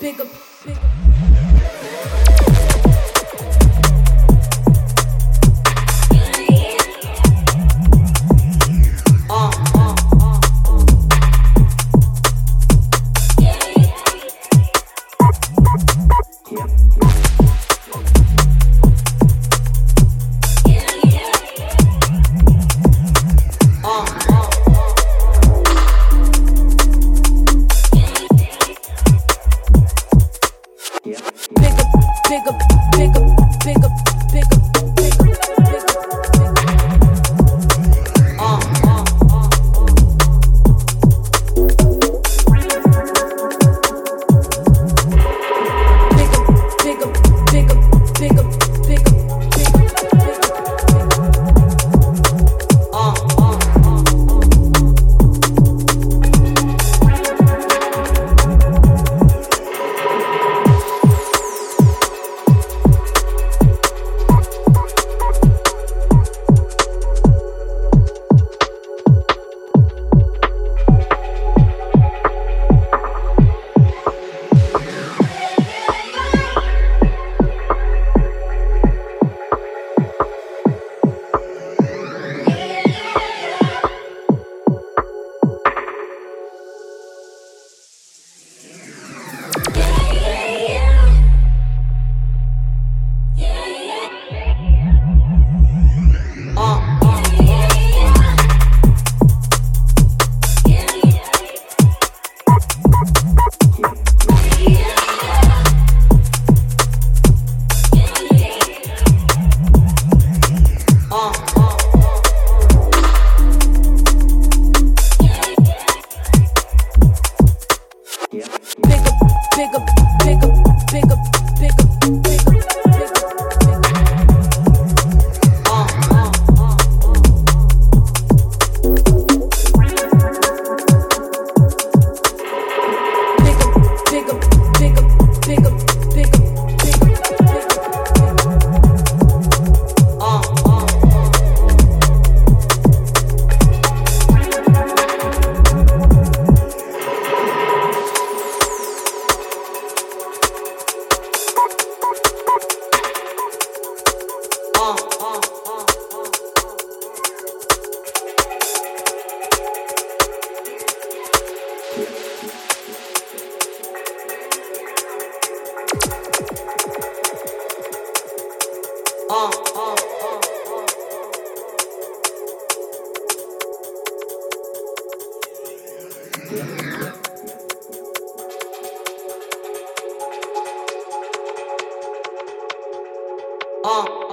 bigger, bigger. Uh, uh, uh.